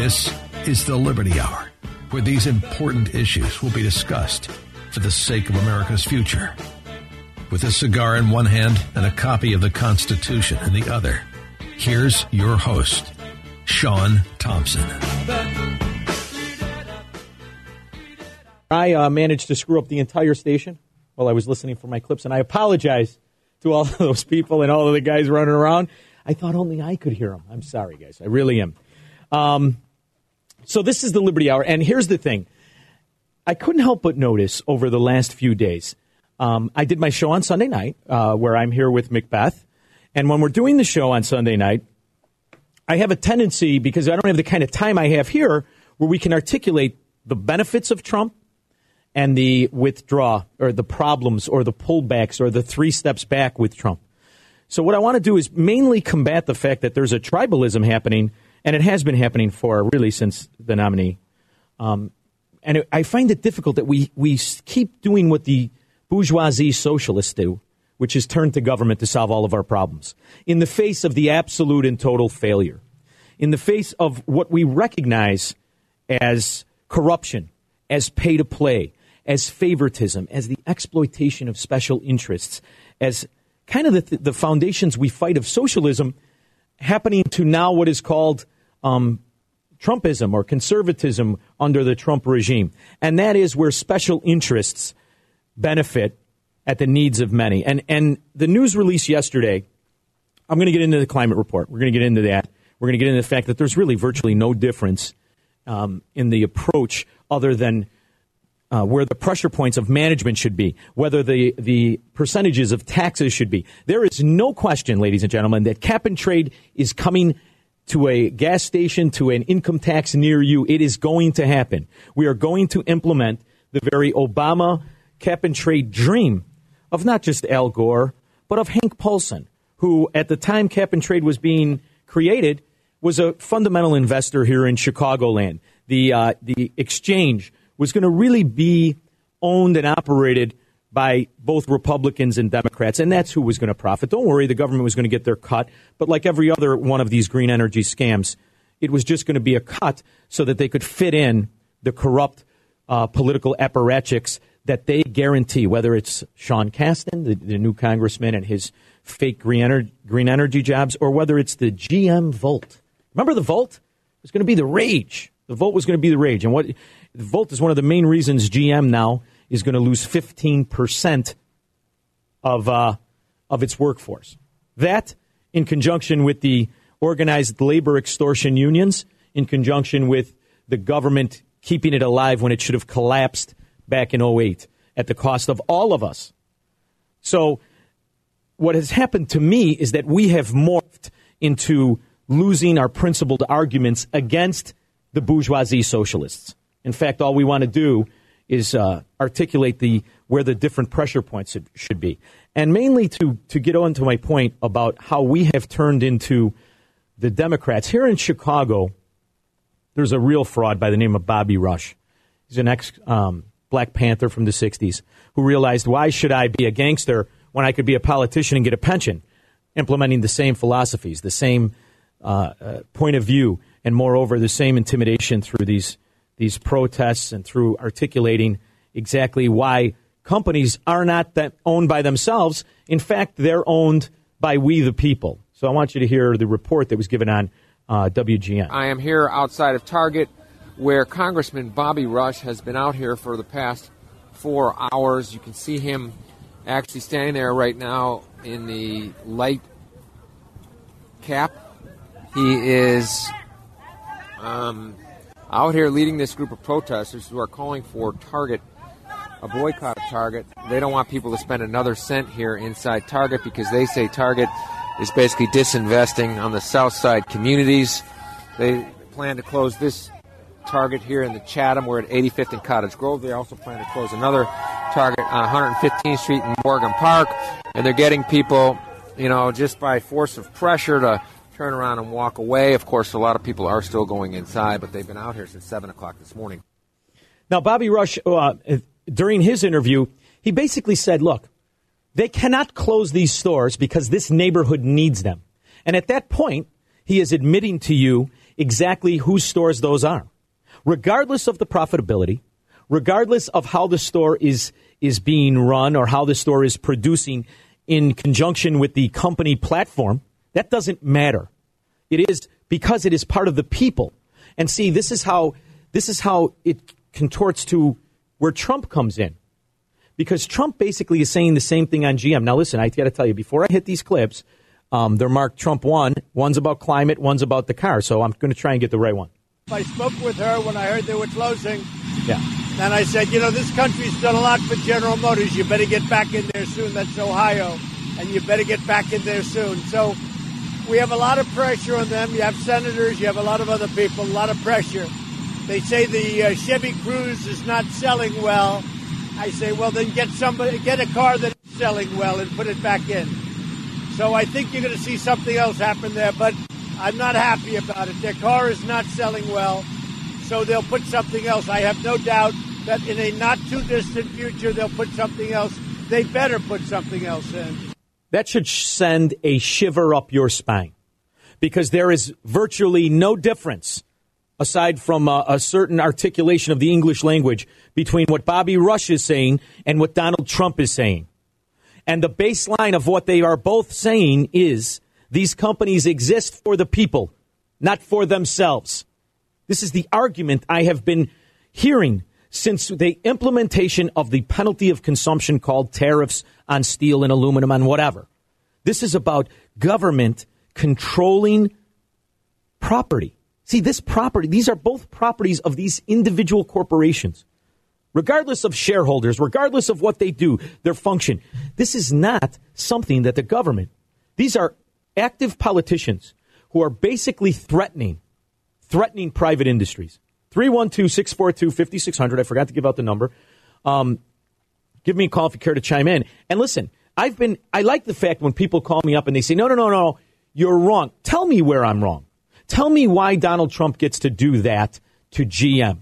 This is the Liberty Hour, where these important issues will be discussed for the sake of America's future. With a cigar in one hand and a copy of the Constitution in the other, here's your host, Sean Thompson. I uh, managed to screw up the entire station while I was listening for my clips, and I apologize to all of those people and all of the guys running around. I thought only I could hear them. I'm sorry, guys. I really am. Um, so this is the Liberty Hour, and here's the thing: I couldn't help but notice over the last few days. Um, I did my show on Sunday night, uh, where I'm here with Macbeth, and when we're doing the show on Sunday night, I have a tendency because I don't have the kind of time I have here where we can articulate the benefits of Trump and the withdraw or the problems or the pullbacks or the three steps back with Trump. So what I want to do is mainly combat the fact that there's a tribalism happening, and it has been happening for really since the nominee. Um, and it, I find it difficult that we we keep doing what the bourgeoisie socialists do, which is turn to government to solve all of our problems, in the face of the absolute and total failure, in the face of what we recognize as corruption, as pay to play, as favoritism, as the exploitation of special interests, as kind of the, the foundations we fight of socialism happening to now what is called um, Trumpism or conservatism under the Trump regime. And that is where special interests benefit at the needs of many. And, and the news release yesterday, I'm going to get into the climate report. We're going to get into that. We're going to get into the fact that there's really virtually no difference um, in the approach other than uh, where the pressure points of management should be, whether the, the percentages of taxes should be. There is no question, ladies and gentlemen, that cap and trade is coming to a gas station, to an income tax near you. It is going to happen. We are going to implement the very Obama cap and trade dream of not just Al Gore, but of Hank Paulson, who at the time cap and trade was being created was a fundamental investor here in Chicagoland. The, uh, the exchange was going to really be owned and operated by both Republicans and Democrats, and that's who was going to profit. Don't worry, the government was going to get their cut, but like every other one of these green energy scams, it was just going to be a cut so that they could fit in the corrupt uh, political apparatchiks that they guarantee, whether it's Sean Casten, the, the new congressman, and his fake green, ener- green energy jobs, or whether it's the GM Volt. Remember the Volt? It was going to be the rage. The Volt was going to be the rage. And what Volt is one of the main reasons GM now is going to lose 15% of, uh, of its workforce. That, in conjunction with the organized labor extortion unions, in conjunction with the government keeping it alive when it should have collapsed back in 08 at the cost of all of us. So, what has happened to me is that we have morphed into losing our principled arguments against the bourgeoisie socialists. In fact, all we want to do is uh, articulate the where the different pressure points should, be, and mainly to to get on to my point about how we have turned into the Democrats here in Chicago. There's a real fraud by the name of Bobby Rush. He's an ex um, Black Panther from the '60s who realized why should I be a gangster when I could be a politician and get a pension, implementing the same philosophies, the same uh, uh, point of view, and moreover the same intimidation through these these protests and through articulating exactly why companies are not that owned by themselves. In fact, they're owned by we the people. So I want you to hear the report that was given on uh, WGN. I am here outside of Target where Congressman Bobby Rush has been out here for the past four hours. You can see him actually standing there right now in the light cap. He is um, out here leading this group of protesters who are calling for Target, a boycott of Target. They don't want people to spend another cent here inside Target because they say Target is basically disinvesting on the south side communities. They plan to close this Target here in the Chatham. We're at 85th and Cottage Grove. They also plan to close another Target on 115th Street in Morgan Park. And they're getting people, you know, just by force of pressure to turn around and walk away. Of course, a lot of people are still going inside, but they've been out here since 7 o'clock this morning. Now, Bobby Rush, uh, during his interview, he basically said, look, they cannot close these stores because this neighborhood needs them. And at that point, he is admitting to you exactly whose stores those are. Regardless of the profitability, regardless of how the store is, is being run or how the store is producing in conjunction with the company platform, that doesn't matter. It is because it is part of the people. And see, this is how this is how it contorts to where Trump comes in. Because Trump basically is saying the same thing on GM. Now, listen, I got to tell you, before I hit these clips, um, they're marked Trump one. One's about climate, one's about the car. So I'm going to try and get the right one. I spoke with her when I heard they were closing. Yeah. And I said, you know, this country's done a lot for General Motors. You better get back in there soon. That's Ohio. And you better get back in there soon. So we have a lot of pressure on them. You have senators, you have a lot of other people, a lot of pressure. They say the uh, Chevy Cruze is not selling well. I say, well, then get somebody, get a car that's selling well and put it back in. So I think you're going to see something else happen there, but I'm not happy about it. Their car is not selling well, so they'll put something else. I have no doubt that in a not too distant future, they'll put something else. They better put something else in. That should send a shiver up your spine because there is virtually no difference aside from a, a, certain articulation of the English language between what Bobby Rush is saying and what Donald Trump is saying. And the baseline of what they are both saying is these companies exist for the people, not for themselves. This is the argument I have been hearing since the implementation of the penalty of consumption called tariffs on steel and aluminum and whatever. This is about government controlling property. See, this property, these are both properties of these individual corporations. Regardless of shareholders, regardless of what they do, their function, this is not something that the government, these are active politicians who are basically threatening, threatening private industries. 312 642 5600. I forgot to give out the number. Um, give me a call if you care to chime in. And listen, I've been, I like the fact when people call me up and they say, no, no, no, no, you're wrong. Tell me where I'm wrong. Tell me why Donald Trump gets to do that to GM.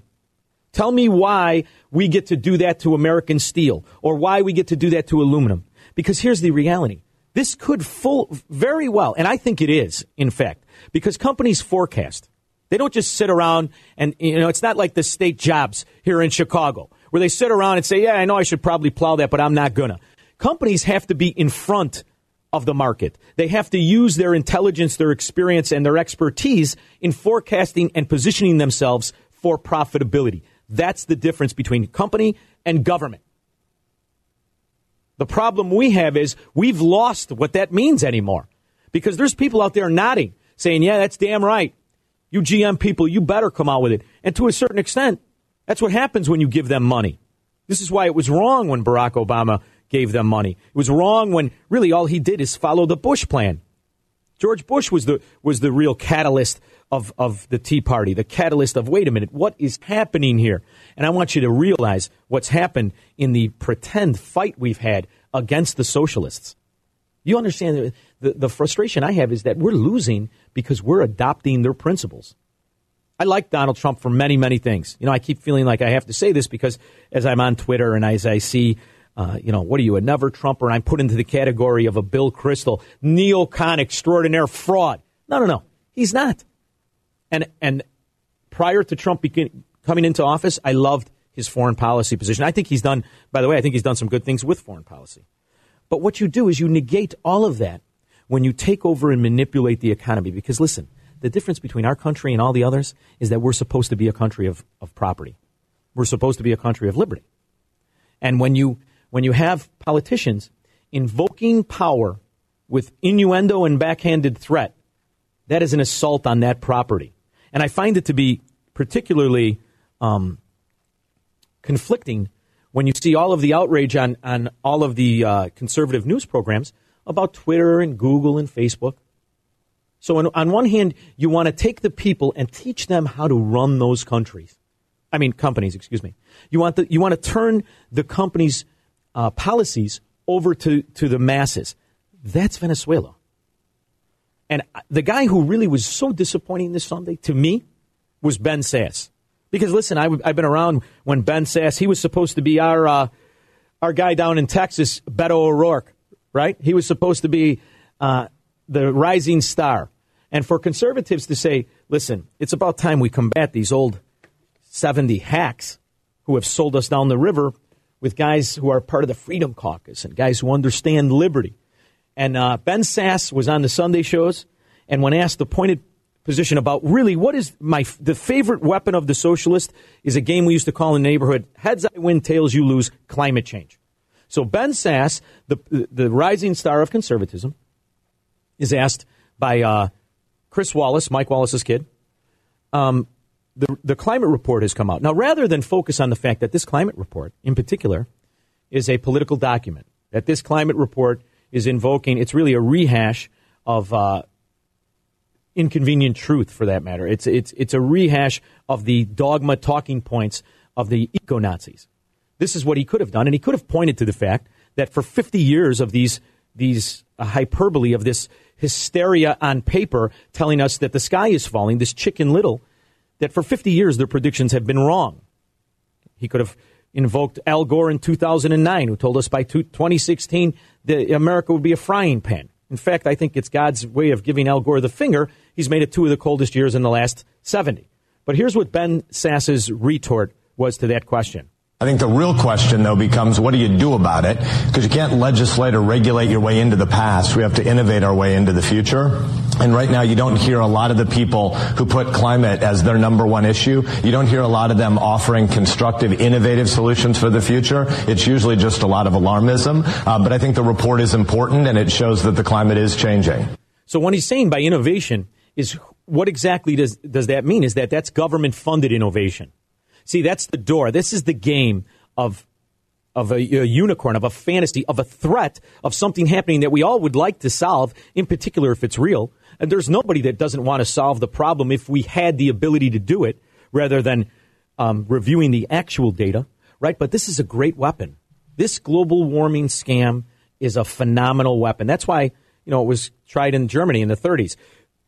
Tell me why we get to do that to American steel or why we get to do that to aluminum. Because here's the reality. This could full, very well, and I think it is, in fact, because companies forecast. They don't just sit around and, you know, it's not like the state jobs here in Chicago where they sit around and say, yeah, I know I should probably plow that, but I'm not going to. Companies have to be in front of the market. They have to use their intelligence, their experience, and their expertise in forecasting and positioning themselves for profitability. That's the difference between company and government. The problem we have is we've lost what that means anymore because there's people out there nodding, saying, yeah, that's damn right. You GM people, you better come out with it. And to a certain extent, that's what happens when you give them money. This is why it was wrong when Barack Obama gave them money. It was wrong when really all he did is follow the Bush plan. George Bush was the was the real catalyst of, of the Tea Party, the catalyst of wait a minute, what is happening here? And I want you to realize what's happened in the pretend fight we've had against the socialists. You understand the, the frustration I have is that we're losing because we're adopting their principles. I like Donald Trump for many, many things. You know, I keep feeling like I have to say this because as I'm on Twitter and as I see, uh, you know, what are you, a never Trumper? I'm put into the category of a Bill Kristol, neocon extraordinaire fraud. No, no, no. He's not. And and prior to Trump begin, coming into office, I loved his foreign policy position. I think he's done. By the way, I think he's done some good things with foreign policy. But what you do is you negate all of that when you take over and manipulate the economy. Because listen, The difference between our country and all the others is that we're supposed to be a country of, of property. We're supposed to be a country of liberty. And when you, when you have politicians invoking power with innuendo and backhanded threat, that is an assault on that property. And I find it to be particularly um, conflicting when you see all of the outrage on, on all of the uh, conservative news programs about Twitter and Google and Facebook. So, on, on one hand, you want to take the people and teach them how to run those countries. I mean, companies, excuse me. You want, the, you want to turn the companies' uh, policies over to, to the masses. That's Venezuela. And the guy who really was so disappointing this Sunday to me was Ben Sasse. Because listen, I, have been around when Ben Sasse, he was supposed to be our, uh, our guy down in Texas, Beto O'Rourke, right? He was supposed to be uh, the rising star. And for conservatives to say, listen, it's about time we combat these old 70 hacks who have sold us down the river with guys who are part of the Freedom Caucus and guys who understand liberty. And uh, Ben Sasse was on the Sunday shows, and when asked the pointed position about really what is my the favorite weapon of the socialist is a game we used to call in the neighborhood heads I win, tails you lose, climate change. So Ben Sasse, the the rising star of conservatism, is asked by uh, Chris Wallace, Mike Wallace's kid. Um, the the climate report has come out now. Rather than focus on the fact that this climate report, in particular, is a political document, that this climate report is invoking, it's really a rehash of uh, inconvenient truth for that matter. It's, it's, it's a rehash of the dogma talking points of the eco Nazis. This is what he could have done, and he could have pointed to the fact that for 50 years of these, these uh, hyperbole, of this hysteria on paper telling us that the sky is falling, this chicken little, that for 50 years their predictions have been wrong. He could have invoked Al Gore in 2009, who told us by 2016 that America would be a frying pan. In fact, I think it's God's way of giving Al Gore the finger. He's made it two of the coldest years in the last 70. But here's what Ben Sasse's retort was to that question. I think the real question, though, becomes what do you do about it? Because you can't legislate or regulate your way into the past. We have to innovate our way into the future. And right now, you don't hear a lot of the people who put climate as their number one issue. You don't hear a lot of them offering constructive, innovative solutions for the future. It's usually just a lot of alarmism. Uh, but I think the report is important and it shows that the climate is changing. So what he's saying by innovation is what exactly does, does that mean? Is that that's government funded innovation? See, that's the door. This is the game of of a, a, unicorn, of a fantasy, of a threat, of something happening that we all would like to solve, in particular if it's real. And there's nobody that doesn't want to solve the problem if we had the ability to do it rather than um, reviewing the actual data, right? But this is a great weapon. This global warming scam is a phenomenal weapon. That's why, you know, it was tried in Germany in the 30s.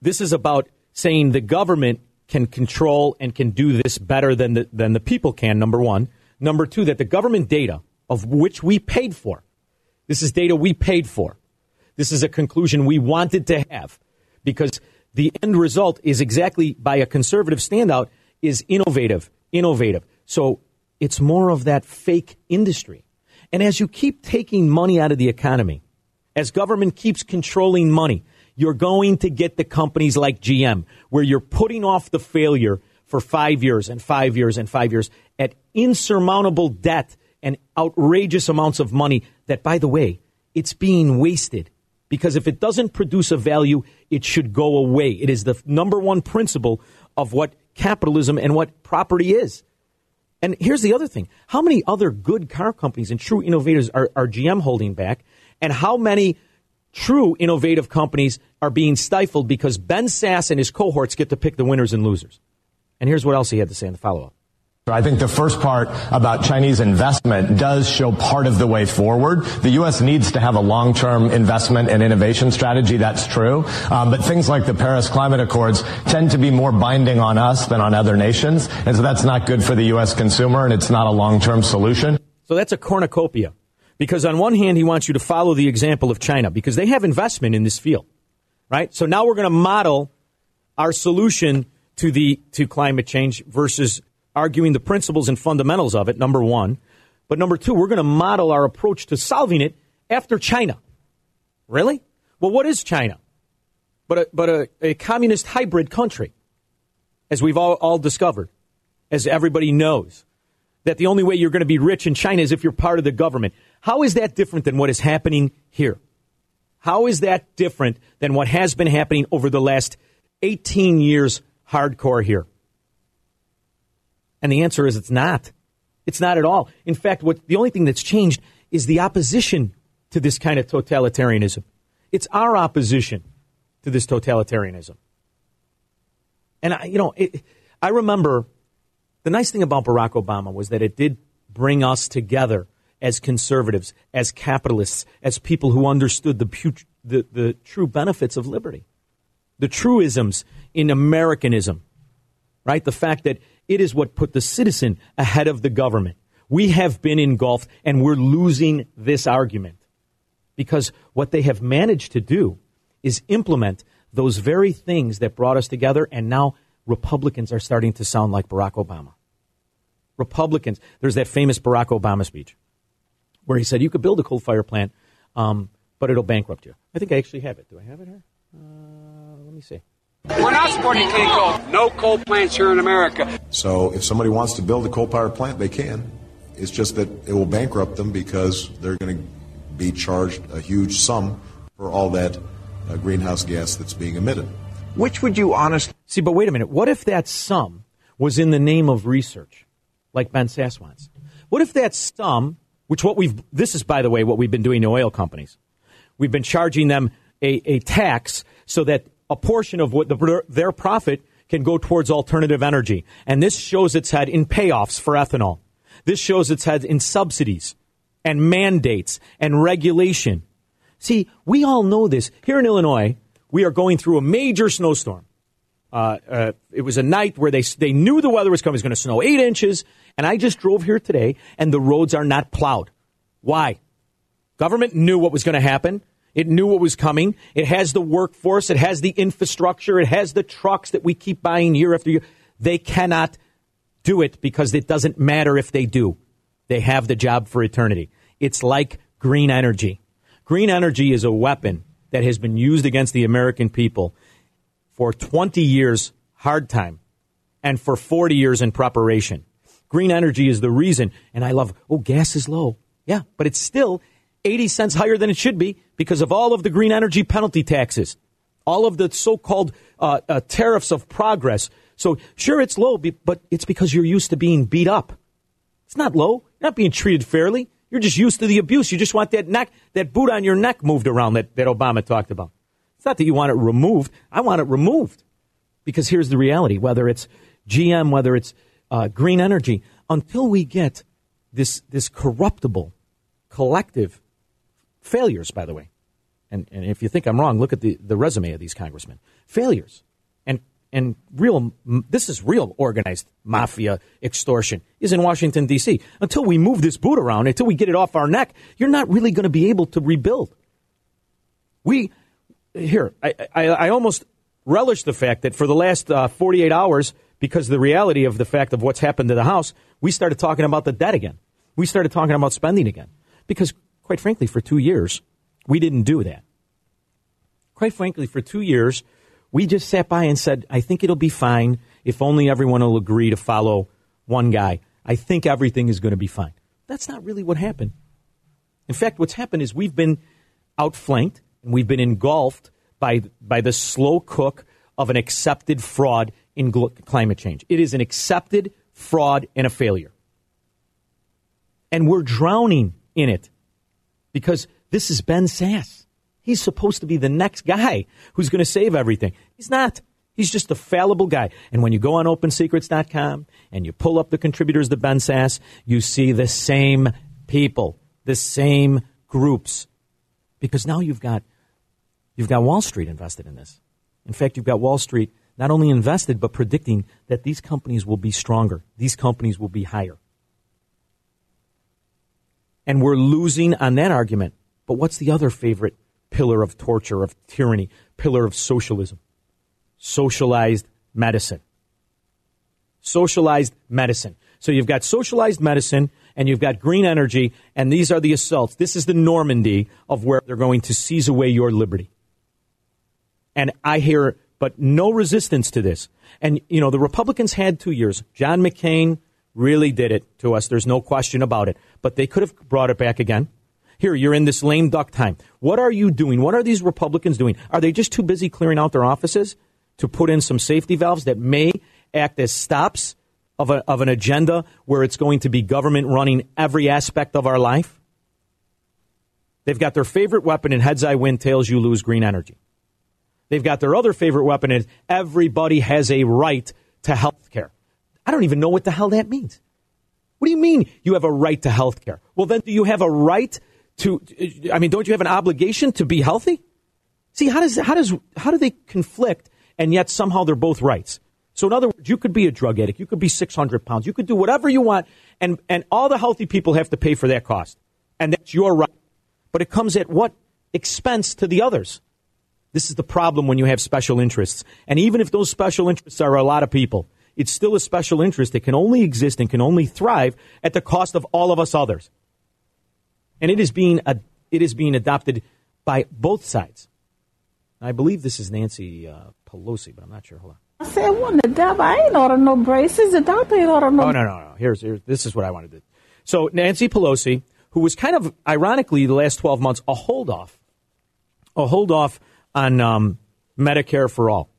This is about saying the government can control and can do this better than the, than the people can, number one. Number two, that the government data of which we paid for, this is data we paid for. This is a conclusion we wanted to have because the end result is exactly by a conservative standout is innovative, innovative. So it's more of that fake industry. And as you keep taking money out of the economy, as government keeps controlling money, you're going to get the companies like GM where you're putting off the failure for five years and five years and five years at insurmountable debt and outrageous amounts of money that, by the way, it's being wasted. Because if it doesn't produce a value, it should go away. It is the number one principle of what capitalism and what property is. And here's the other thing. How many other good car companies and true innovators are, are GM holding back? And how many true innovative companies are being stifled because Ben Sasse and his cohorts get to pick the winners and losers. And here's what else he had to say in the follow up. I think the first part about Chinese investment does show part of the way forward. The U.S. needs to have a long-term investment and innovation strategy. That's true. Um, but things like the Paris Climate Accords tend to be more binding on us than on other nations. And so that's not good for the U.S. consumer and it's not a long-term solution. So that's a cornucopia. Because on one hand, he wants you to follow the example of China because they have investment in this field, right? So now we're going to model our solution to the to climate change versus arguing the principles and fundamentals of it. Number one, but number two, we're going to model our approach to solving it after China. Really? Well, what is China? but a, but a, a communist hybrid country, as we've all, all discovered, as everybody knows, that the only way you're going to be rich in China is if you're part of the government. How is that different than what is happening here? How is that different than what has been happening over the last 18 years hardcore here? And the answer is it's not. It's not at all. In fact, what the only thing that's changed is the opposition to this kind of totalitarianism. It's our opposition to this totalitarianism. And I, you know, it, I remember the nice thing about Barack Obama was that it did bring us together as conservatives, as capitalists, as people who understood the, the, the true benefits of liberty, the truisms in Americanism, right? The fact that it is what put the citizen ahead of the government. We have been engulfed and we're losing this argument because what they have managed to do is implement those very things that brought us together, and now Republicans are starting to sound like Barack Obama. Republicans, there's that famous Barack Obama speech where he said, You could build a coal fire plant, um, but it'll bankrupt you. I think I actually have it. Do I have it here? Uh, let me see. We're not supporting clean coal. No coal plants here in America. So if somebody wants to build a coal power plant, they can. It's just that it will bankrupt them because they're going to be charged a huge sum for all that uh, greenhouse gas that's being emitted. Which would you honestly see? But wait a minute. What if that sum was in the name of research, like Ben Sasse wants? What if that sum, which what we've this is by the way what we've been doing to oil companies, we've been charging them a, a tax so that a portion of what the, their profit can go towards alternative energy. And this shows its head in payoffs for ethanol. This shows its head in subsidies and mandates and regulation. See, we all know this. Here in Illinois, we are going through a major snowstorm. Uh, uh, it was a night where they, they knew the weather was coming. It was going to snow eight inches. And I just drove here today, and the roads are not plowed. Why? Government knew what was going to happen. It knew what was coming. It has the workforce. It has the infrastructure. It has the trucks that we keep buying year after year. They cannot do it because it doesn't matter if they do. They have the job for eternity. It's like green energy. Green energy is a weapon that has been used against the American people for 20 years hard time and for 40 years in preparation. Green energy is the reason. And I love, oh, gas is low. Yeah, but it's still 80 cents higher than it should be because of all of the green energy penalty taxes, all of the so called uh, uh, tariffs of progress. So, sure, it's low, but it's because you're used to being beat up. It's not low. You're not being treated fairly. You're just used to the abuse. You just want that neck, that boot on your neck moved around that, that Obama talked about. It's not that you want it removed. I want it removed. Because here's the reality whether it's GM, whether it's uh, green energy, until we get this, this corruptible collective failures, by the way. And, and if you think I'm wrong, look at the, the resume of these congressmen. Failures and and real this is real organized mafia extortion is in Washington D.C. Until we move this boot around, until we get it off our neck, you're not really going to be able to rebuild. We here, I, I, I, almost relish the fact that for the last uh, 48 hours, because the reality of the fact of what's happened to the House, we started talking about the debt again. We started talking about spending again. Because, quite frankly, for two years, we didn't do that. Quite frankly, for two years, we just sat by and said, I think it'll be fine if only everyone will agree to follow one guy. I think everything is going to be fine. That's not really what happened. In fact, what's happened is we've been outflanked and we've been engulfed by, by the slow cook of an accepted fraud in gl- climate change. It is an accepted fraud and a failure. And we're drowning in it because this is Ben Sasse. He's supposed to be the next guy who's going to save everything. He's not. He's just a fallible guy. And when you go on opensecrets.com and you pull up the contributors to Ben Sasse, you see the same people, the same groups. Because now you've got you've got Wall Street invested in this. In fact, you've got Wall Street not only invested but predicting that these companies will be stronger. These companies will be higher. And we're losing on that argument. But what's the other favorite pillar of torture, of tyranny, pillar of socialism. Socialized medicine. Socialized medicine. So you've got socialized medicine and you've got green energy, and these are the assaults. This is the Normandy of where they're going to seize away your liberty. And I hear, but no resistance to this. And, you know, the Republicans had two years. John McCain really did it to us. There's no question about it. But they could have brought it back again. Here, you're in this lame duck time. What are you doing? What are these Republicans doing? Are they just too busy clearing out their offices to put in some safety valves that may act as stops of, a, of an agenda where it's going to be government running every aspect of our life? They've got their favorite weapon in heads I win, tails you lose, green energy. They've got their other favorite weapon is everybody has a right to health care. I don't even know what the hell that means. What do you mean you have a right to health care? Well, then do you have a right to, I mean, don't you have an obligation to be healthy? See, how does, how does, how do they conflict and yet somehow they're both rights? So in other words, you could be a drug addict, you could be 600 pounds, you could do whatever you want, and, and all the healthy people have to pay for that cost. And that's your right. But it comes at what expense to the others? This is the problem when you have special interests. And even if those special interests are a lot of people, it's still a special interest that can only exist and can only thrive at the cost of all of us others. And it is being, it is being adopted by both sides. I believe this is Nancy uh, Pelosi, but I'm not sure. Hold on. I said, "What the devil? I ain't order no braces. The doctor ain't order no." Oh no, no, no. Here's, here's this is what I wanted to. do. So Nancy Pelosi, who was kind of ironically the last 12 months a hold off, a hold off on um, Medicare for all.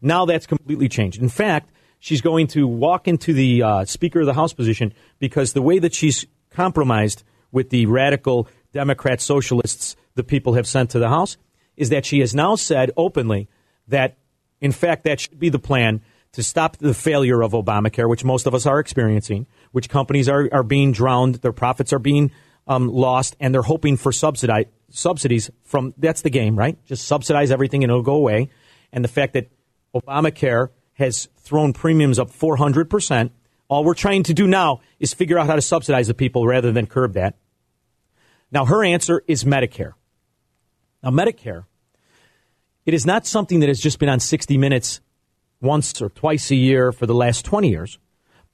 Now that's completely changed. In fact, she's going to walk into the uh, Speaker of the House position because the way that she's compromised with the radical Democrat socialists the people have sent to the House is that she has now said openly that, in fact, that should be the plan to stop the failure of Obamacare, which most of us are experiencing, which companies are, are being drowned, their profits are being um, lost, and they're hoping for subsidies from that's the game, right? Just subsidize everything and it'll go away. And the fact that Obamacare has thrown premiums up 400%. All we're trying to do now is figure out how to subsidize the people rather than curb that. Now, her answer is Medicare. Now, Medicare, it is not something that has just been on 60 Minutes once or twice a year for the last 20 years,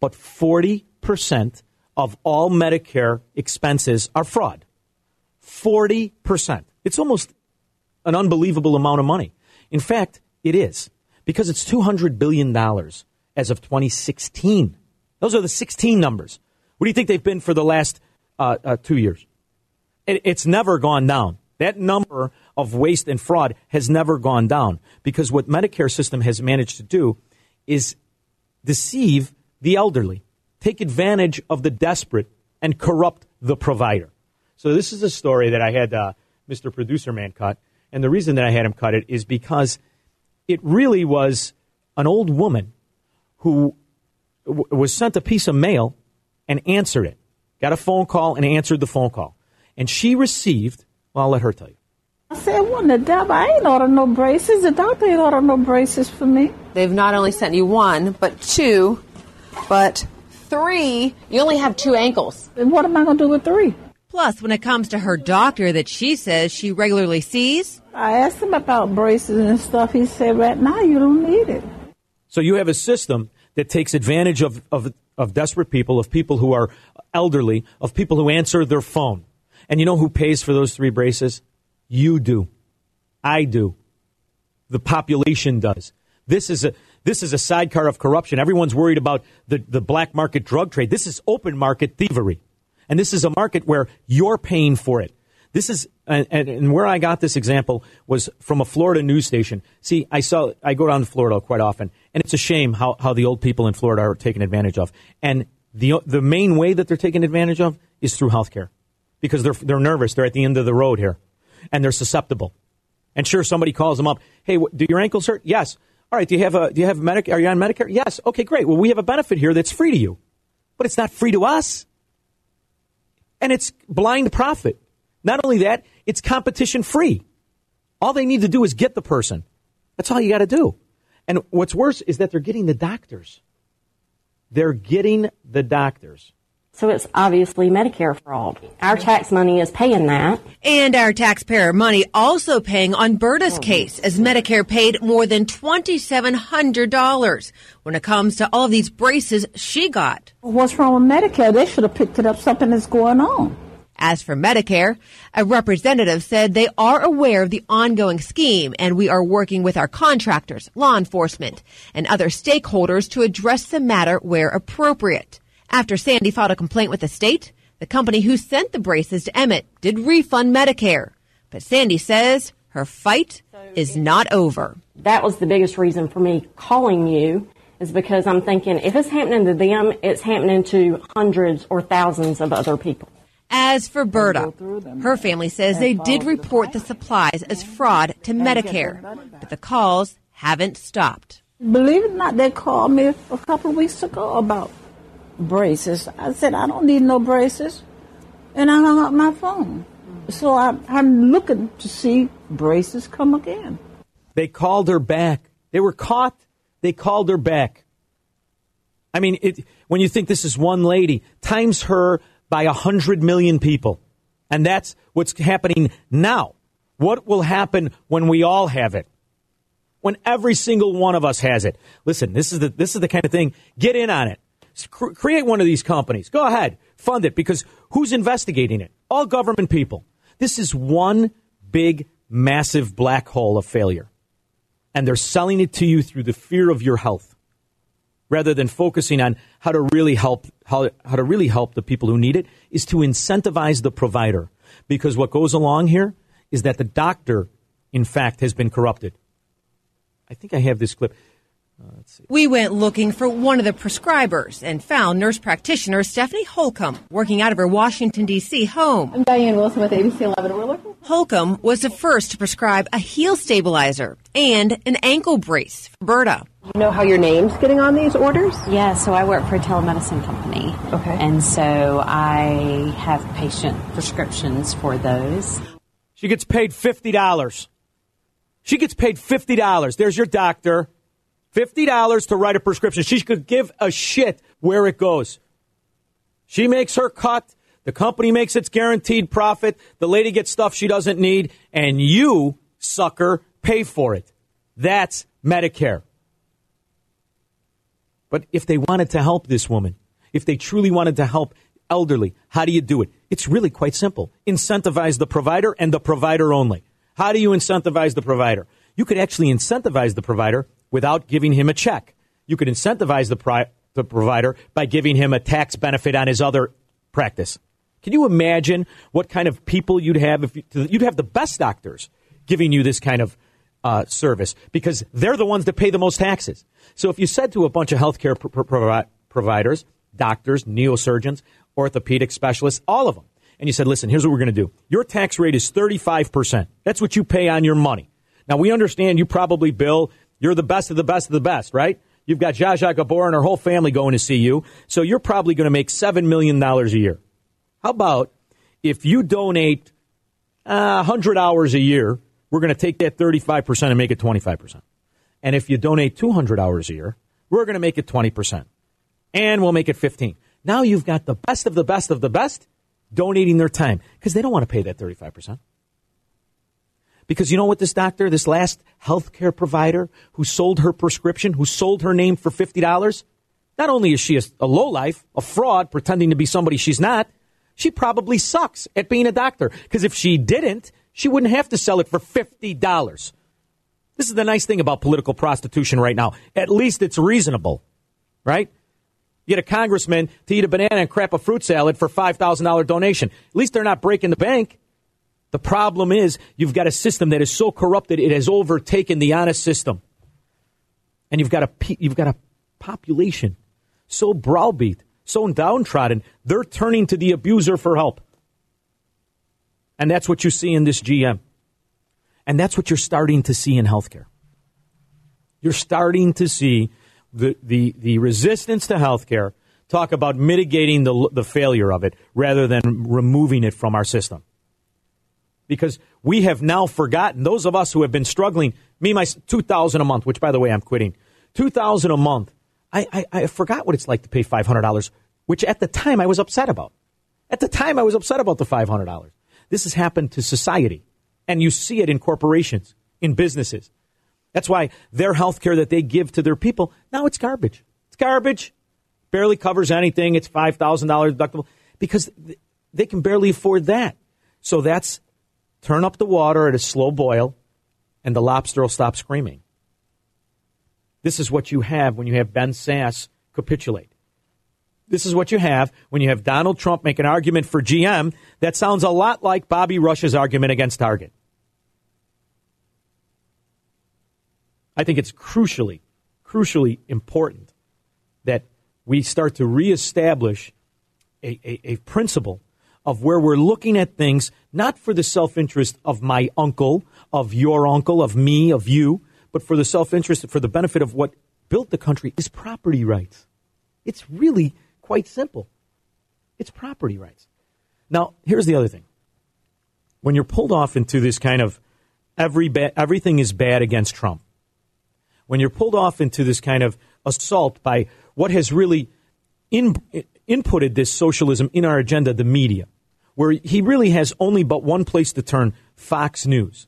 but 40% of all Medicare expenses are fraud. 40%. It's almost an unbelievable amount of money. In fact, it is because it's $200 billion as of 2016. Those are the 16 numbers. What do you think they've been for the last uh, uh, two years? It, it's never gone down. That number of waste and fraud has never gone down because what Medicare system has managed to do is deceive the elderly, take advantage of the desperate, and corrupt the provider. So this is a story that I had uh, Mr. Producer Man cut, and the reason that I had him cut it is because it really was an old woman who w- was sent a piece of mail and answered it, got a phone call and answered the phone call, and she received. Well, I'll let her tell you. I said, "What the devil? I ain't order no braces. The doctor ain't order no braces for me." They've not only sent you one, but two, but three. You only have two ankles. And what am I going to do with three? Plus, when it comes to her doctor that she says she regularly sees, I asked him about braces and stuff. He said, right now you don't need it. So you have a system that takes advantage of, of, of desperate people, of people who are elderly, of people who answer their phone. And you know who pays for those three braces? You do. I do. The population does. This is a this is a sidecar of corruption. Everyone's worried about the, the black market drug trade. This is open market thievery. And this is a market where you're paying for it. This is, and, and, where I got this example was from a Florida news station. See, I saw, I go down to Florida quite often, and it's a shame how, how the old people in Florida are taken advantage of. And the, the main way that they're taken advantage of is through health care because they're, they're nervous. They're at the end of the road here and they're susceptible. And sure, somebody calls them up. Hey, do your ankles hurt? Yes. All right. Do you have a, do you have Medicare? Are you on Medicare? Yes. Okay, great. Well, we have a benefit here that's free to you, but it's not free to us. And it's blind profit. Not only that, it's competition free. All they need to do is get the person. That's all you got to do. And what's worse is that they're getting the doctors. They're getting the doctors. So it's obviously Medicare fraud. Our tax money is paying that. And our taxpayer money also paying on Berta's case as Medicare paid more than $2,700 when it comes to all of these braces she got. What's wrong with Medicare? They should have picked it up. Something is going on. As for Medicare, a representative said they are aware of the ongoing scheme and we are working with our contractors, law enforcement, and other stakeholders to address the matter where appropriate. After Sandy filed a complaint with the state, the company who sent the braces to Emmett did refund Medicare. But Sandy says her fight is not over. That was the biggest reason for me calling you is because I'm thinking if it's happening to them, it's happening to hundreds or thousands of other people. As for Berta, her family says they did report the supplies as fraud to Medicare, but the calls haven't stopped. Believe it or not, they called me a couple of weeks ago about braces. I said, I don't need no braces. And I hung up my phone. So I, I'm looking to see braces come again. They called her back. They were caught. They called her back. I mean, it, when you think this is one lady, times her by 100 million people. And that's what's happening now. What will happen when we all have it? When every single one of us has it. Listen, this is the, this is the kind of thing. Get in on it. Create one of these companies. Go ahead. Fund it because who's investigating it? All government people. This is one big, massive black hole of failure. And they're selling it to you through the fear of your health rather than focusing on how to really help how, how to really help the people who need it is to incentivize the provider. Because what goes along here is that the doctor in fact has been corrupted. I think i have this clip uh, we went looking for one of the prescribers and found nurse practitioner Stephanie Holcomb working out of her Washington, D.C. home. I'm Diane Wilson with ABC 11. We're looking. Holcomb was the first to prescribe a heel stabilizer and an ankle brace for Berta. You know how your name's getting on these orders? Yeah, so I work for a telemedicine company. Okay. And so I have patient prescriptions for those. She gets paid $50. She gets paid $50. There's your doctor. $50 to write a prescription. She could give a shit where it goes. She makes her cut. The company makes its guaranteed profit. The lady gets stuff she doesn't need. And you, sucker, pay for it. That's Medicare. But if they wanted to help this woman, if they truly wanted to help elderly, how do you do it? It's really quite simple. Incentivize the provider and the provider only. How do you incentivize the provider? You could actually incentivize the provider without giving him a check. You could incentivize the, pri- the provider by giving him a tax benefit on his other practice. Can you imagine what kind of people you'd have if you, you'd have the best doctors giving you this kind of uh, service because they're the ones that pay the most taxes. So if you said to a bunch of healthcare pro- pro- providers, doctors, neurosurgeons, orthopedic specialists, all of them, and you said, listen, here's what we're going to do. Your tax rate is 35%. That's what you pay on your money. Now, we understand you probably bill you're the best of the best of the best, right? You've got Zsa Gabor and her whole family going to see you. So you're probably going to make $7 million a year. How about if you donate uh, 100 hours a year, we're going to take that 35% and make it 25%. And if you donate 200 hours a year, we're going to make it 20%. And we'll make it 15. Now you've got the best of the best of the best donating their time because they don't want to pay that 35%. Because you know what, this doctor, this last healthcare provider who sold her prescription, who sold her name for $50, not only is she a, a lowlife, a fraud, pretending to be somebody she's not, she probably sucks at being a doctor. Because if she didn't, she wouldn't have to sell it for $50. This is the nice thing about political prostitution right now. At least it's reasonable, right? You get a congressman to eat a banana and crap a fruit salad for $5,000 donation. At least they're not breaking the bank. The problem is you've got a system that is so corrupted it has overtaken the honest system. And you've got a you've got a population so browbeat, so downtrodden, they're turning to the abuser for help. And that's what you see in this GM. And that's what you're starting to see in healthcare. You're starting to see the, the, the resistance to healthcare talk about mitigating the, the failure of it rather than removing it from our system because we have now forgotten those of us who have been struggling. Me, my two thousand a month, which by the way I'm quitting. Two thousand a month. I, I, I forgot what it's like to pay five hundred dollars, which at the time I was upset about. At the time I was upset about the five hundred dollars. This has happened to society, and you see it in corporations, in businesses. That's why their health care that they give to their people now it's garbage. It's garbage. Barely covers anything. It's five thousand dollars deductible because they can barely afford that. So that's turn up the water at a slow boil, and the lobster will stop screaming. This is what you have when you have Ben Sasse capitulate. This is what you have when you have Donald Trump make an argument for GM that sounds a lot like Bobby Rush's argument against Target. I think it's crucially, crucially important that we start to reestablish a, a, a principle of where we're looking at things not for the self interest of my uncle, of your uncle, of me, of you, but for the self interest, for the benefit of what built the country is property rights. It's really quite simple. It's property rights. Now, here's the other thing. When you're pulled off into this kind of every ba- everything is bad against Trump, when you're pulled off into this kind of assault by what has really in, inputted this socialism in our agenda, the media, where he really has only but one place to turn Fox News.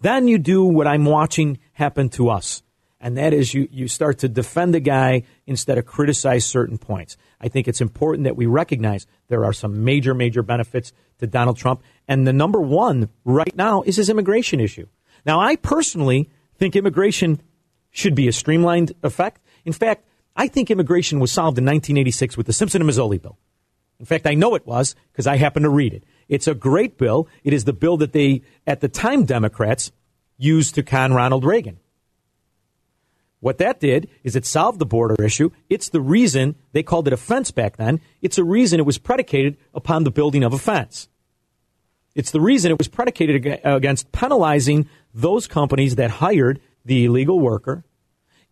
Then you do what I'm watching happen to us, and that is you, you start to defend the guy instead of criticize certain points. I think it's important that we recognize there are some major, major benefits to Donald Trump, and the number one right now is his immigration issue. Now, I personally think immigration should be a streamlined effect. In fact, I think immigration was solved in 1986 with the Simpson and Mazzoli bill. In fact, I know it was because I happened to read it. It's a great bill. It is the bill that they, at the time, Democrats used to con Ronald Reagan. What that did is it solved the border issue. It's the reason they called it a fence back then. It's a reason it was predicated upon the building of a fence. It's the reason it was predicated against penalizing those companies that hired the illegal worker.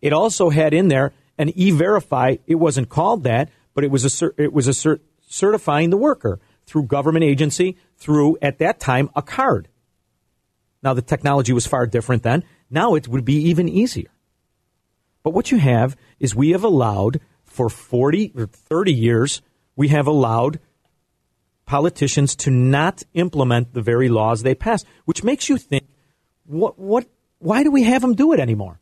It also had in there an e-verify. It wasn't called that, but it was a it was a certifying the worker through government agency through at that time a card. Now the technology was far different then. Now it would be even easier. But what you have is we have allowed for 40 or 30 years we have allowed politicians to not implement the very laws they pass, which makes you think what what why do we have them do it anymore?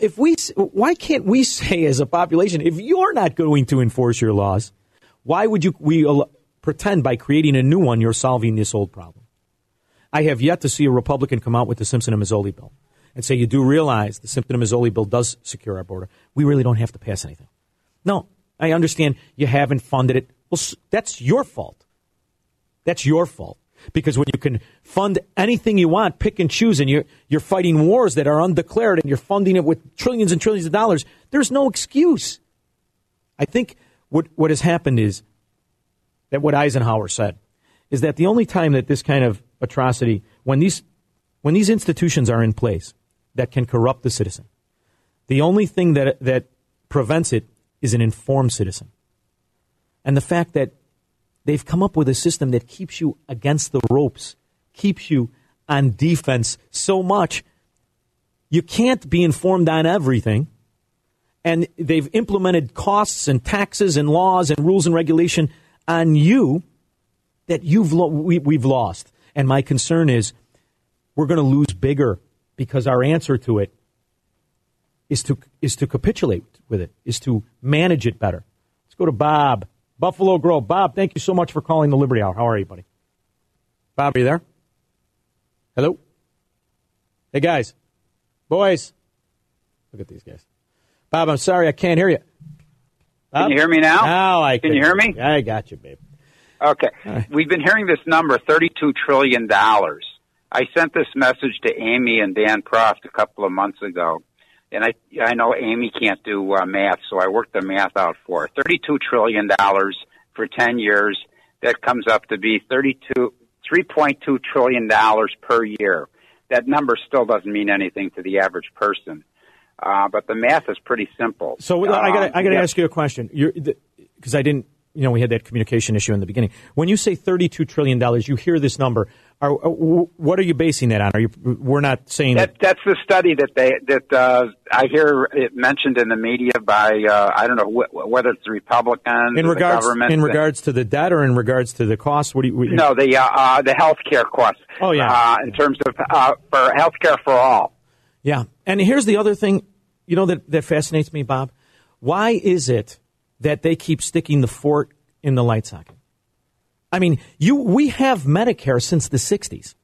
If we, why can't we say as a population, if you're not going to enforce your laws, why would you we pretend by creating a new one you're solving this old problem? I have yet to see a Republican come out with the Simpson and Mazzoli bill and say you do realize the Simpson and Mazzoli bill does secure our border. We really don't have to pass anything. No, I understand you haven't funded it. Well, that's your fault. That's your fault. Because when you can fund anything you want, pick and choose, and you're, you're fighting wars that are undeclared and you're funding it with trillions and trillions of dollars, there's no excuse. I think what, what has happened is that what Eisenhower said is that the only time that this kind of atrocity, when these, when these institutions are in place that can corrupt the citizen, the only thing that, that prevents it is an informed citizen. And the fact that they've come up with a system that keeps you against the ropes, keeps you on defense so much. You can't be informed on everything. And they've implemented costs and taxes and laws and rules and regulation on you that you've lo- we, we've lost. And my concern is we're going to lose bigger because our answer to it is to is to capitulate with it, is to manage it better. Let's go to Bob. Buffalo Grove. Bob, thank you so much for calling the Liberty Hour. How are you, buddy? Bob, are you there? Hello? Hey, guys. Boys. Look at these guys. Bob, I'm sorry I can't hear you. Bob? Can you hear me now? Now I can. Can you hear me? I got you, babe. Okay. Right. We've been hearing this number, $32 trillion. I sent this message to Amy and Dan Proft a couple of months ago and I I know Amy can't do uh, math, so I worked the math out for her. Thirty-two trillion dollars for ten years. That comes up to be thirty-two, three point two trillion dollars per year. That number still doesn't mean anything to the average person, uh, but the math is pretty simple. So um, I got I got to ask you a question, because I didn't you know, we had that communication issue in the beginning. When you say $32 trillion, you hear this number. Are, uh, what are you basing that on? Are you? We're not saying that. that that's the study that they that uh, I hear it mentioned in the media by uh, I don't know wh- whether it's the Republicans in regards the government in regards to the debt or in regards to the cost. What do you? What, no, the uh, uh, the health care costs. Oh yeah, uh, in terms of uh, for health care for all. Yeah, and here's the other thing, you know that that fascinates me, Bob. Why is it that they keep sticking the fort in the light socket? I mean, you we have Medicare since the 60s.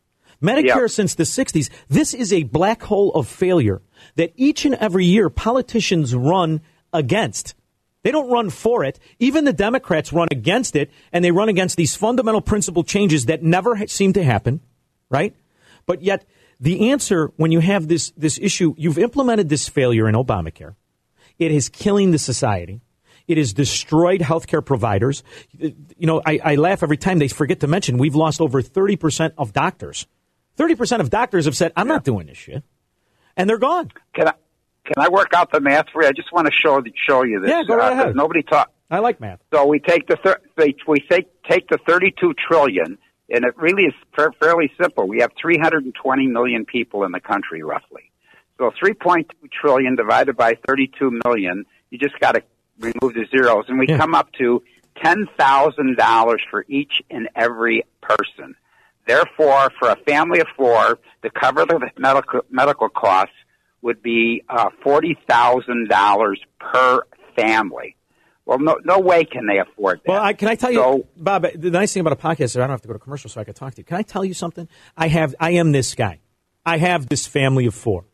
Medicare Yep. since the 60s. This is a black hole of failure that each and every year politicians run against. They don't run for it. Even the Democrats run against it, and they run against these fundamental principle changes that never ha- seem to happen, right? But yet, the answer when you have this, this issue, you've implemented this failure in Obamacare. It is killing the society. It has destroyed healthcare providers. You know, I, I laugh every time they forget to mention we've lost over 30% of doctors. 30% of doctors have said, I'm not doing this shit. And they're gone. Can I can I work out the math for you? I just want to show show you this. Yeah, go right uh, ahead. Nobody taught. I like math. So we take the thir- they, we take take the 32 trillion, and it really is fa- fairly simple. We have 320 million people in the country, roughly. So 3.2 trillion divided by 32 million, you just got to remove the zeros, and we come up to ten thousand dollars for each and every person. Therefore, for a family of four, to cover the medical medical costs would be uh, forty thousand dollars per family. Well, no, no way can they afford that. Well, I, can I tell you, So- Bob? The nice thing about a podcast is I don't have to go to commercial, so I can talk to you. Can I tell you something? I have, I am this guy. I have this family of four.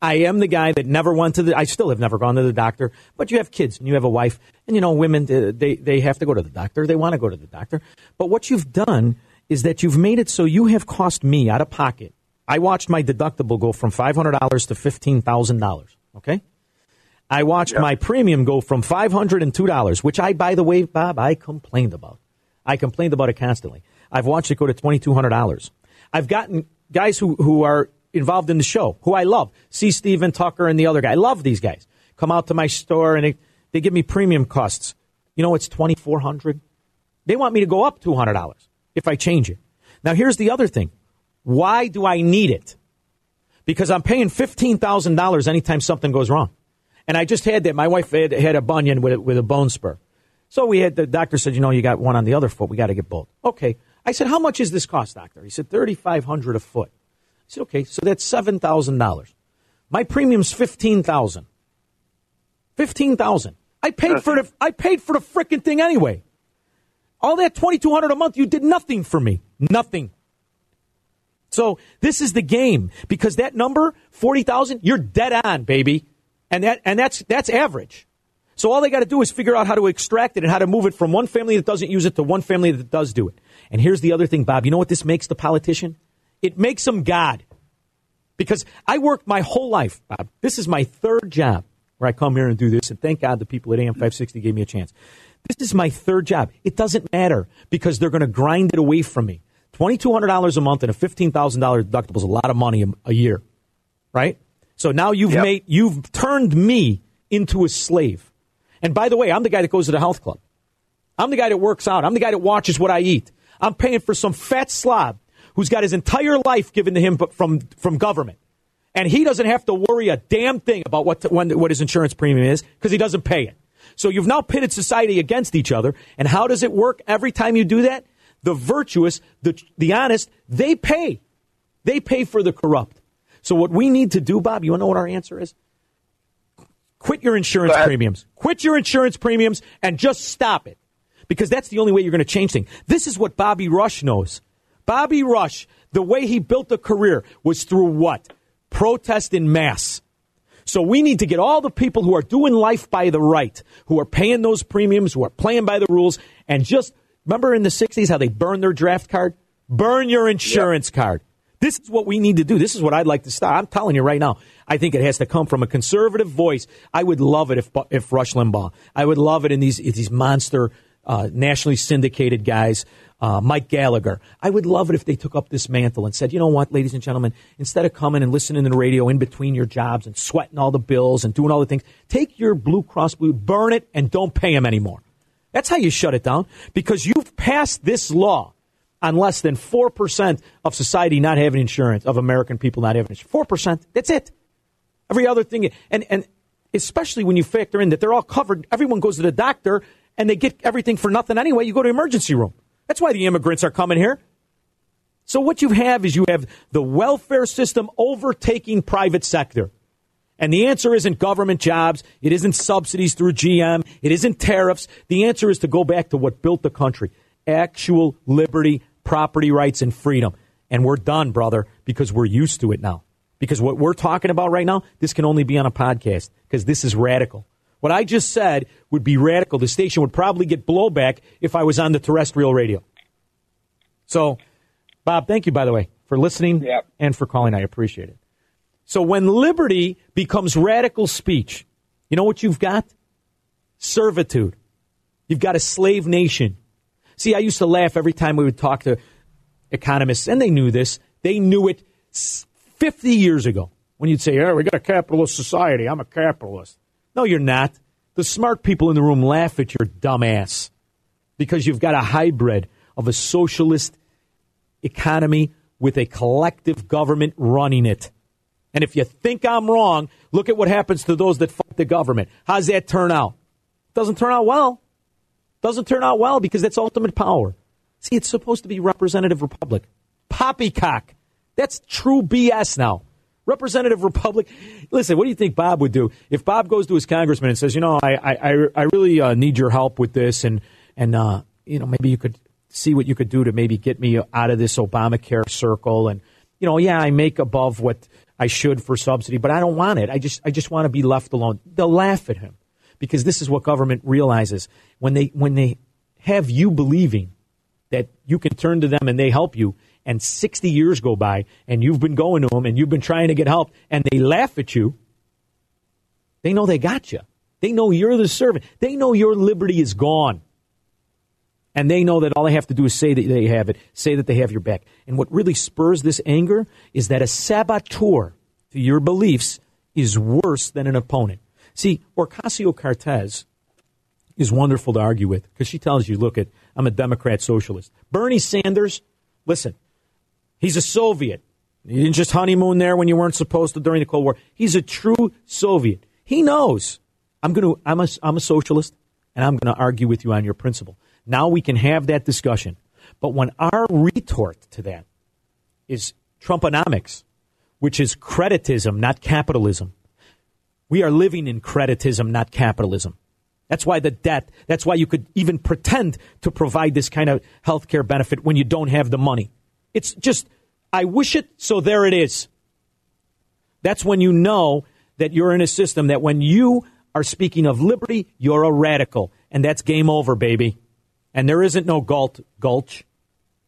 I am the guy that never went to the. I still have never gone to the doctor. But you have kids and you have a wife, and you know women. They they have to go to the doctor. They want to go to the doctor. But what you've done is that you've made it so you have cost me out of pocket. I watched my deductible go from five hundred dollars to fifteen thousand dollars. Okay. I watched my premium go from five hundred and two dollars, which I, by the way, Bob, I complained about. I complained about it constantly. I've watched it go to twenty two hundred dollars. I've gotten guys who who are involved in the show who I love. See Steven Tucker and the other guy. I love these guys. Come out to my store and they, they give me premium costs. You know, it's twenty four hundred. They want me to go up two hundred dollars if I change it. Now here's the other thing. Why do I need it? Because I'm paying fifteen thousand dollars anytime something goes wrong. And I just had that. My wife had, had a bunion with, with a bone spur. So we had the doctor said, you know, you got one on the other foot. We got to get both. Okay. I said, how much is this cost, doctor? He said, thirty five hundred a foot. I said, okay, so that's seven thousand dollars. My premium's fifteen thousand. Fifteen thousand. I paid for the I paid for the frickin' thing anyway. All that twenty two hundred a month, you did nothing for me. Nothing. So this is the game because that number forty thousand, you're dead on, baby, and that and that's that's average. So all they got to do is figure out how to extract it and how to move it from one family that doesn't use it to one family that does do it. And here's the other thing, Bob. You know what this makes the politician? It makes them God. Because I worked my whole life, Bob. This is my third job where I come here and do this, and thank God the people at AM 560 gave me a chance. This is my third job. It doesn't matter because they're going to grind it away from me. $2,200 a month and a $15,000 deductible is a lot of money a, a year, right? So now you've made, you've turned me into a slave. And by the way, I'm the guy that goes to the health club. I'm the guy that works out. I'm the guy that watches what I eat. I'm paying for some fat slob who's got his entire life given to him but from, from government. And he doesn't have to worry a damn thing about what, when, what his insurance premium is because he doesn't pay it. So you've now pitted society against each other. And how does it work every time you do that? The virtuous, the, the honest, they pay. They pay for the corrupt. So what we need to do, Bob, you want to know what our answer is? Quit your insurance premiums. Quit your insurance premiums and just stop it. Because that's the only way you're going to change things. This is what Bobby Rush knows. Bobby Rush, the way he built a career was through what? Protest in mass. So we need to get all the people who are doing life by the right, who are paying those premiums, who are playing by the rules, and just remember in the 60s how they burned their draft card? Burn your insurance card. This is what we need to do. This is what I'd like to start. I'm telling you right now. I think it has to come from a conservative voice. I would love it if if Rush Limbaugh. I would love it in these these monster uh, nationally syndicated guys, uh, Mike Gallagher. I would love it if they took up this mantle and said, you know what, ladies and gentlemen, instead of coming and listening to the radio in between your jobs and sweating all the bills and doing all the things, take your Blue Cross Blue, burn it, and don't pay them anymore. That's how you shut it down because you've passed this law on less than 4% of society not having insurance, of American people not having insurance. 4%. That's it. Every other thing. And, and especially when you factor in that they're all covered. Everyone goes to the doctor and they get everything for nothing anyway. You go to emergency room. That's why the immigrants are coming here. So what you have is you have the welfare system overtaking private sector. And the answer isn't government jobs. It isn't subsidies through GM. It isn't tariffs. The answer is to go back to what built the country. actual liberty, property rights, and freedom. And we're done, brother, because we're used to it now. Because what we're talking about right now, this can only be on a podcast because this is radical. What I just said would be radical. The station would probably get blowback if I was on the terrestrial radio. So, Bob, thank you, by the way, for listening Yep. and for calling. I appreciate it. So, when liberty becomes radical speech, you know what you've got? Servitude. You've got a slave nation. See, I used to laugh every time we would talk to economists, and they knew this. They knew it 50 years ago when you'd say, "Yeah, we got a capitalist society. I'm a capitalist." No, you're not. The smart people in the room laugh at your dumb ass because you've got a hybrid of a socialist economy with a collective government running it. And if you think I'm wrong, look at what happens to those that fight the government. How's that turn out? Doesn't turn out well. Doesn't turn out well because that's ultimate power. See, it's supposed to be representative republic. Poppycock. That's true BS now. Representative republic. Listen, what do you think Bob would do if Bob goes to his congressman and says, you know, I I, I- really uh, need your help with this, and and uh, you know maybe you could see what you could do to maybe get me out of this Obamacare circle, and you know, yeah, I make above what I should for subsidy, but I don't want it. I just I just want to be left alone. They'll laugh at him because this is what government realizes. When they when they have you believing that you can turn to them and they help you and 60 years go by and you've been going to them and you've been trying to get help and they laugh at you they know they got you. They know you're the servant. They know your liberty is gone. And they know that all they have to do is say that they have it say that they have your back. And what really spurs this anger is that a saboteur to your beliefs is worse than an opponent see ocasio-cortez is wonderful to argue with because she tells you, look, at I'm a Democrat socialist. Bernie Sanders, listen, he's a Soviet. He didn't just honeymoon there when you weren't supposed to during the Cold War. He's a true Soviet. He knows I'm going to I'm a I'm a socialist and I'm going to argue with you on your principle. Now we can have that discussion. But when our retort to that is Trumponomics, which is creditism, not capitalism. We are living in creditism, not capitalism. That's why the debt, that's why you could even pretend to provide this kind of health care benefit when you don't have the money. It's just, I wish it, so there it is. That's when you know that you're in a system that when you are speaking of liberty, you're a radical. And that's game over, baby. And there isn't no Galt, Gulch.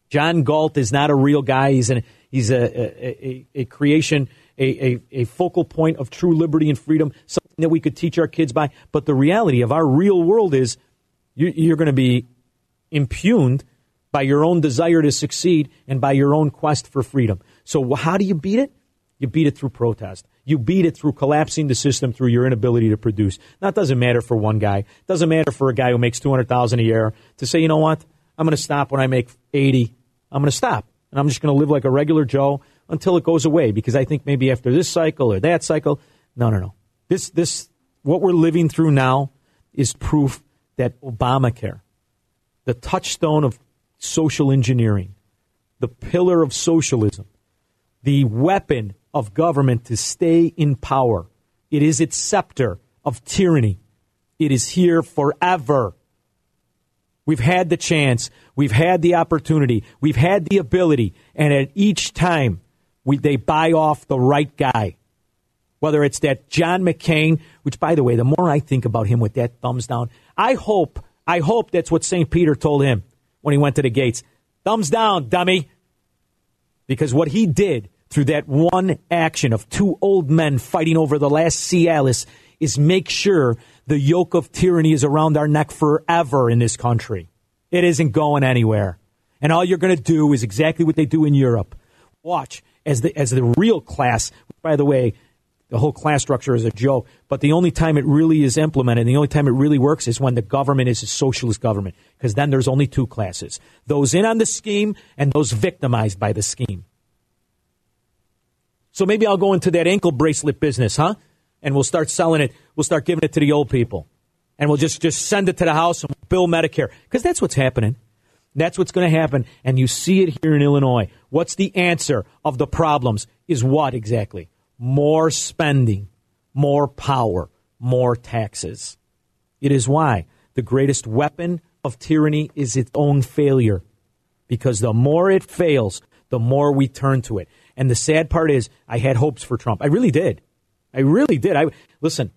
John Galt is not a real guy. He's, an, he's a, a, a, a creation, a, a, a focal point of true liberty and freedom, something that we could teach our kids by. But the reality of our real world is you, you're going to be impugned by your own desire to succeed and by your own quest for freedom. So, how do you beat it? You beat it through protest. You beat it through collapsing the system through your inability to produce. That doesn't matter for one guy. It doesn't matter for a guy who makes 200000 a year to say, you know what? I'm going to stop when I make 80. I'm going to stop. And I'm just going to live like a regular Joe until it goes away because I think maybe after this cycle or that cycle. No, no, no. This, this, what we're living through now is proof that Obamacare, the touchstone of social engineering, the pillar of socialism, the weapon of government to stay in power. It is its scepter of tyranny. It is here forever. We've had the chance. We've had the opportunity. We've had the ability. And at each time, we, they buy off the right guy. Whether it's that John McCain, which, by the way, the more I think about him with that thumbs down, I hope, I hope that's what St. Peter told him when he went to the gates. Thumbs down, dummy. Because what he did through that one action of two old men fighting over the last Cialis is make sure the yoke of tyranny is around our neck forever in this country. It isn't going anywhere. And all you're going to do is exactly what they do in Europe. Watch as the, as the real class, by the way, the whole class structure is a joke, but the only time it really is implemented, the only time it really works is when the government is a socialist government, because then there's only two classes those in on the scheme and those victimized by the scheme. So maybe I'll go into that ankle bracelet business, huh? And we'll start selling it. We'll start giving it to the old people. And we'll just, just send it to the house and bill Medicare. Because that's what's happening. That's what's going to happen. And you see it here in Illinois. What's the answer of the problems is what exactly? More spending, more power, more taxes. It is why the greatest weapon of tyranny is its own failure because the more it fails, the more we turn to it. And the sad part is, I had hopes for Trump. I really did. I really did. I listen.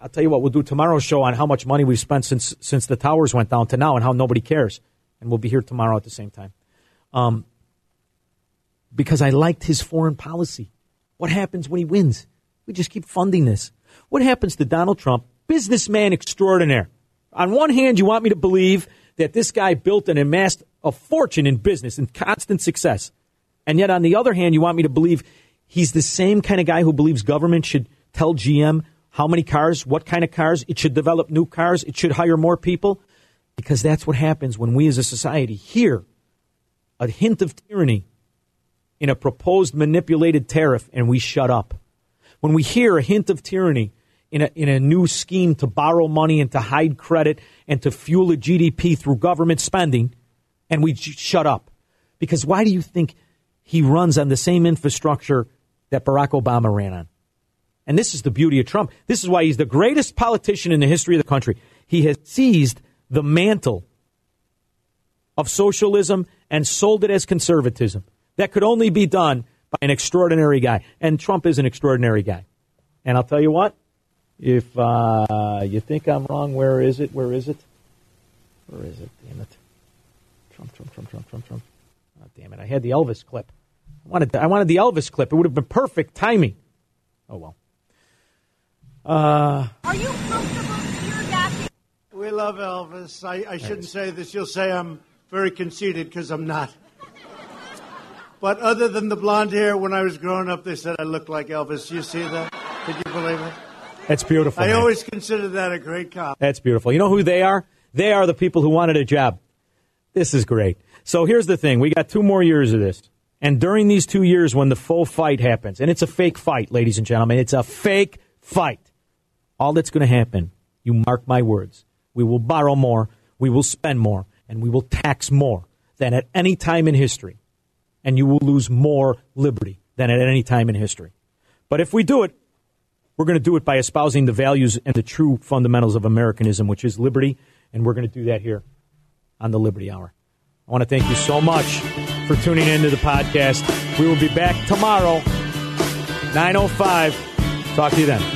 I'll tell you what. We'll do tomorrow's show on how much money we've spent since since the towers went down to now, and how nobody cares. And we'll be here tomorrow at the same time. Um, because I liked his foreign policy. What happens when he wins? We just keep funding this. What happens to Donald Trump, businessman extraordinaire? On one hand, you want me to believe that this guy built and amassed a fortune in business and constant success. And yet, on the other hand, you want me to believe he's the same kind of guy who believes government should tell GM how many cars, what kind of cars, it should develop new cars, it should hire more people. Because that's what happens when we as a society hear a hint of tyranny in a proposed manipulated tariff and we shut up. When we hear a hint of tyranny in a, in a new scheme to borrow money and to hide credit and to fuel a GDP through government spending, and we j- shut up. Because why do you think he runs on the same infrastructure that Barack Obama ran on? And this is the beauty of Trump. This is why he's the greatest politician in the history of the country. He has seized the mantle of socialism and sold it as conservatism. That could only be done by an extraordinary guy. And Trump is an extraordinary guy. And I'll tell you what, if uh, you think I'm wrong, where is it? Where is it? Where is it? Damn it. Trump, Trump, Trump, Trump, Trump, Trump. Oh, damn it. I had the Elvis clip. I wanted, the, I wanted the Elvis clip. It would have been perfect timing. Oh, well. Uh, Are you comfortable? We love Elvis. I, I shouldn't say this. You'll say I'm very conceited because I'm not. But other than the blonde hair, when I was growing up, they said I looked like Elvis. You see that? Could you believe it? that's beautiful. I man. always considered that a great cop. That's beautiful. You know who they are? They are the people who wanted a job. This is great. So here's the thing we got two more years of this. And during these two years, when the full fight happens, and it's a fake fight, ladies and gentlemen, it's a fake fight. All that's going to happen, you mark my words, we will borrow more, we will spend more, and we will tax more than at any time in history. And you will lose more liberty than at any time in history. But if we do it, we're going to do it by espousing the values and the true fundamentals of Americanism, which is liberty, and we're going to do that here on the Liberty Hour. I want to thank you so much for tuning into the podcast. We will be back tomorrow, 9.05. Talk to you then.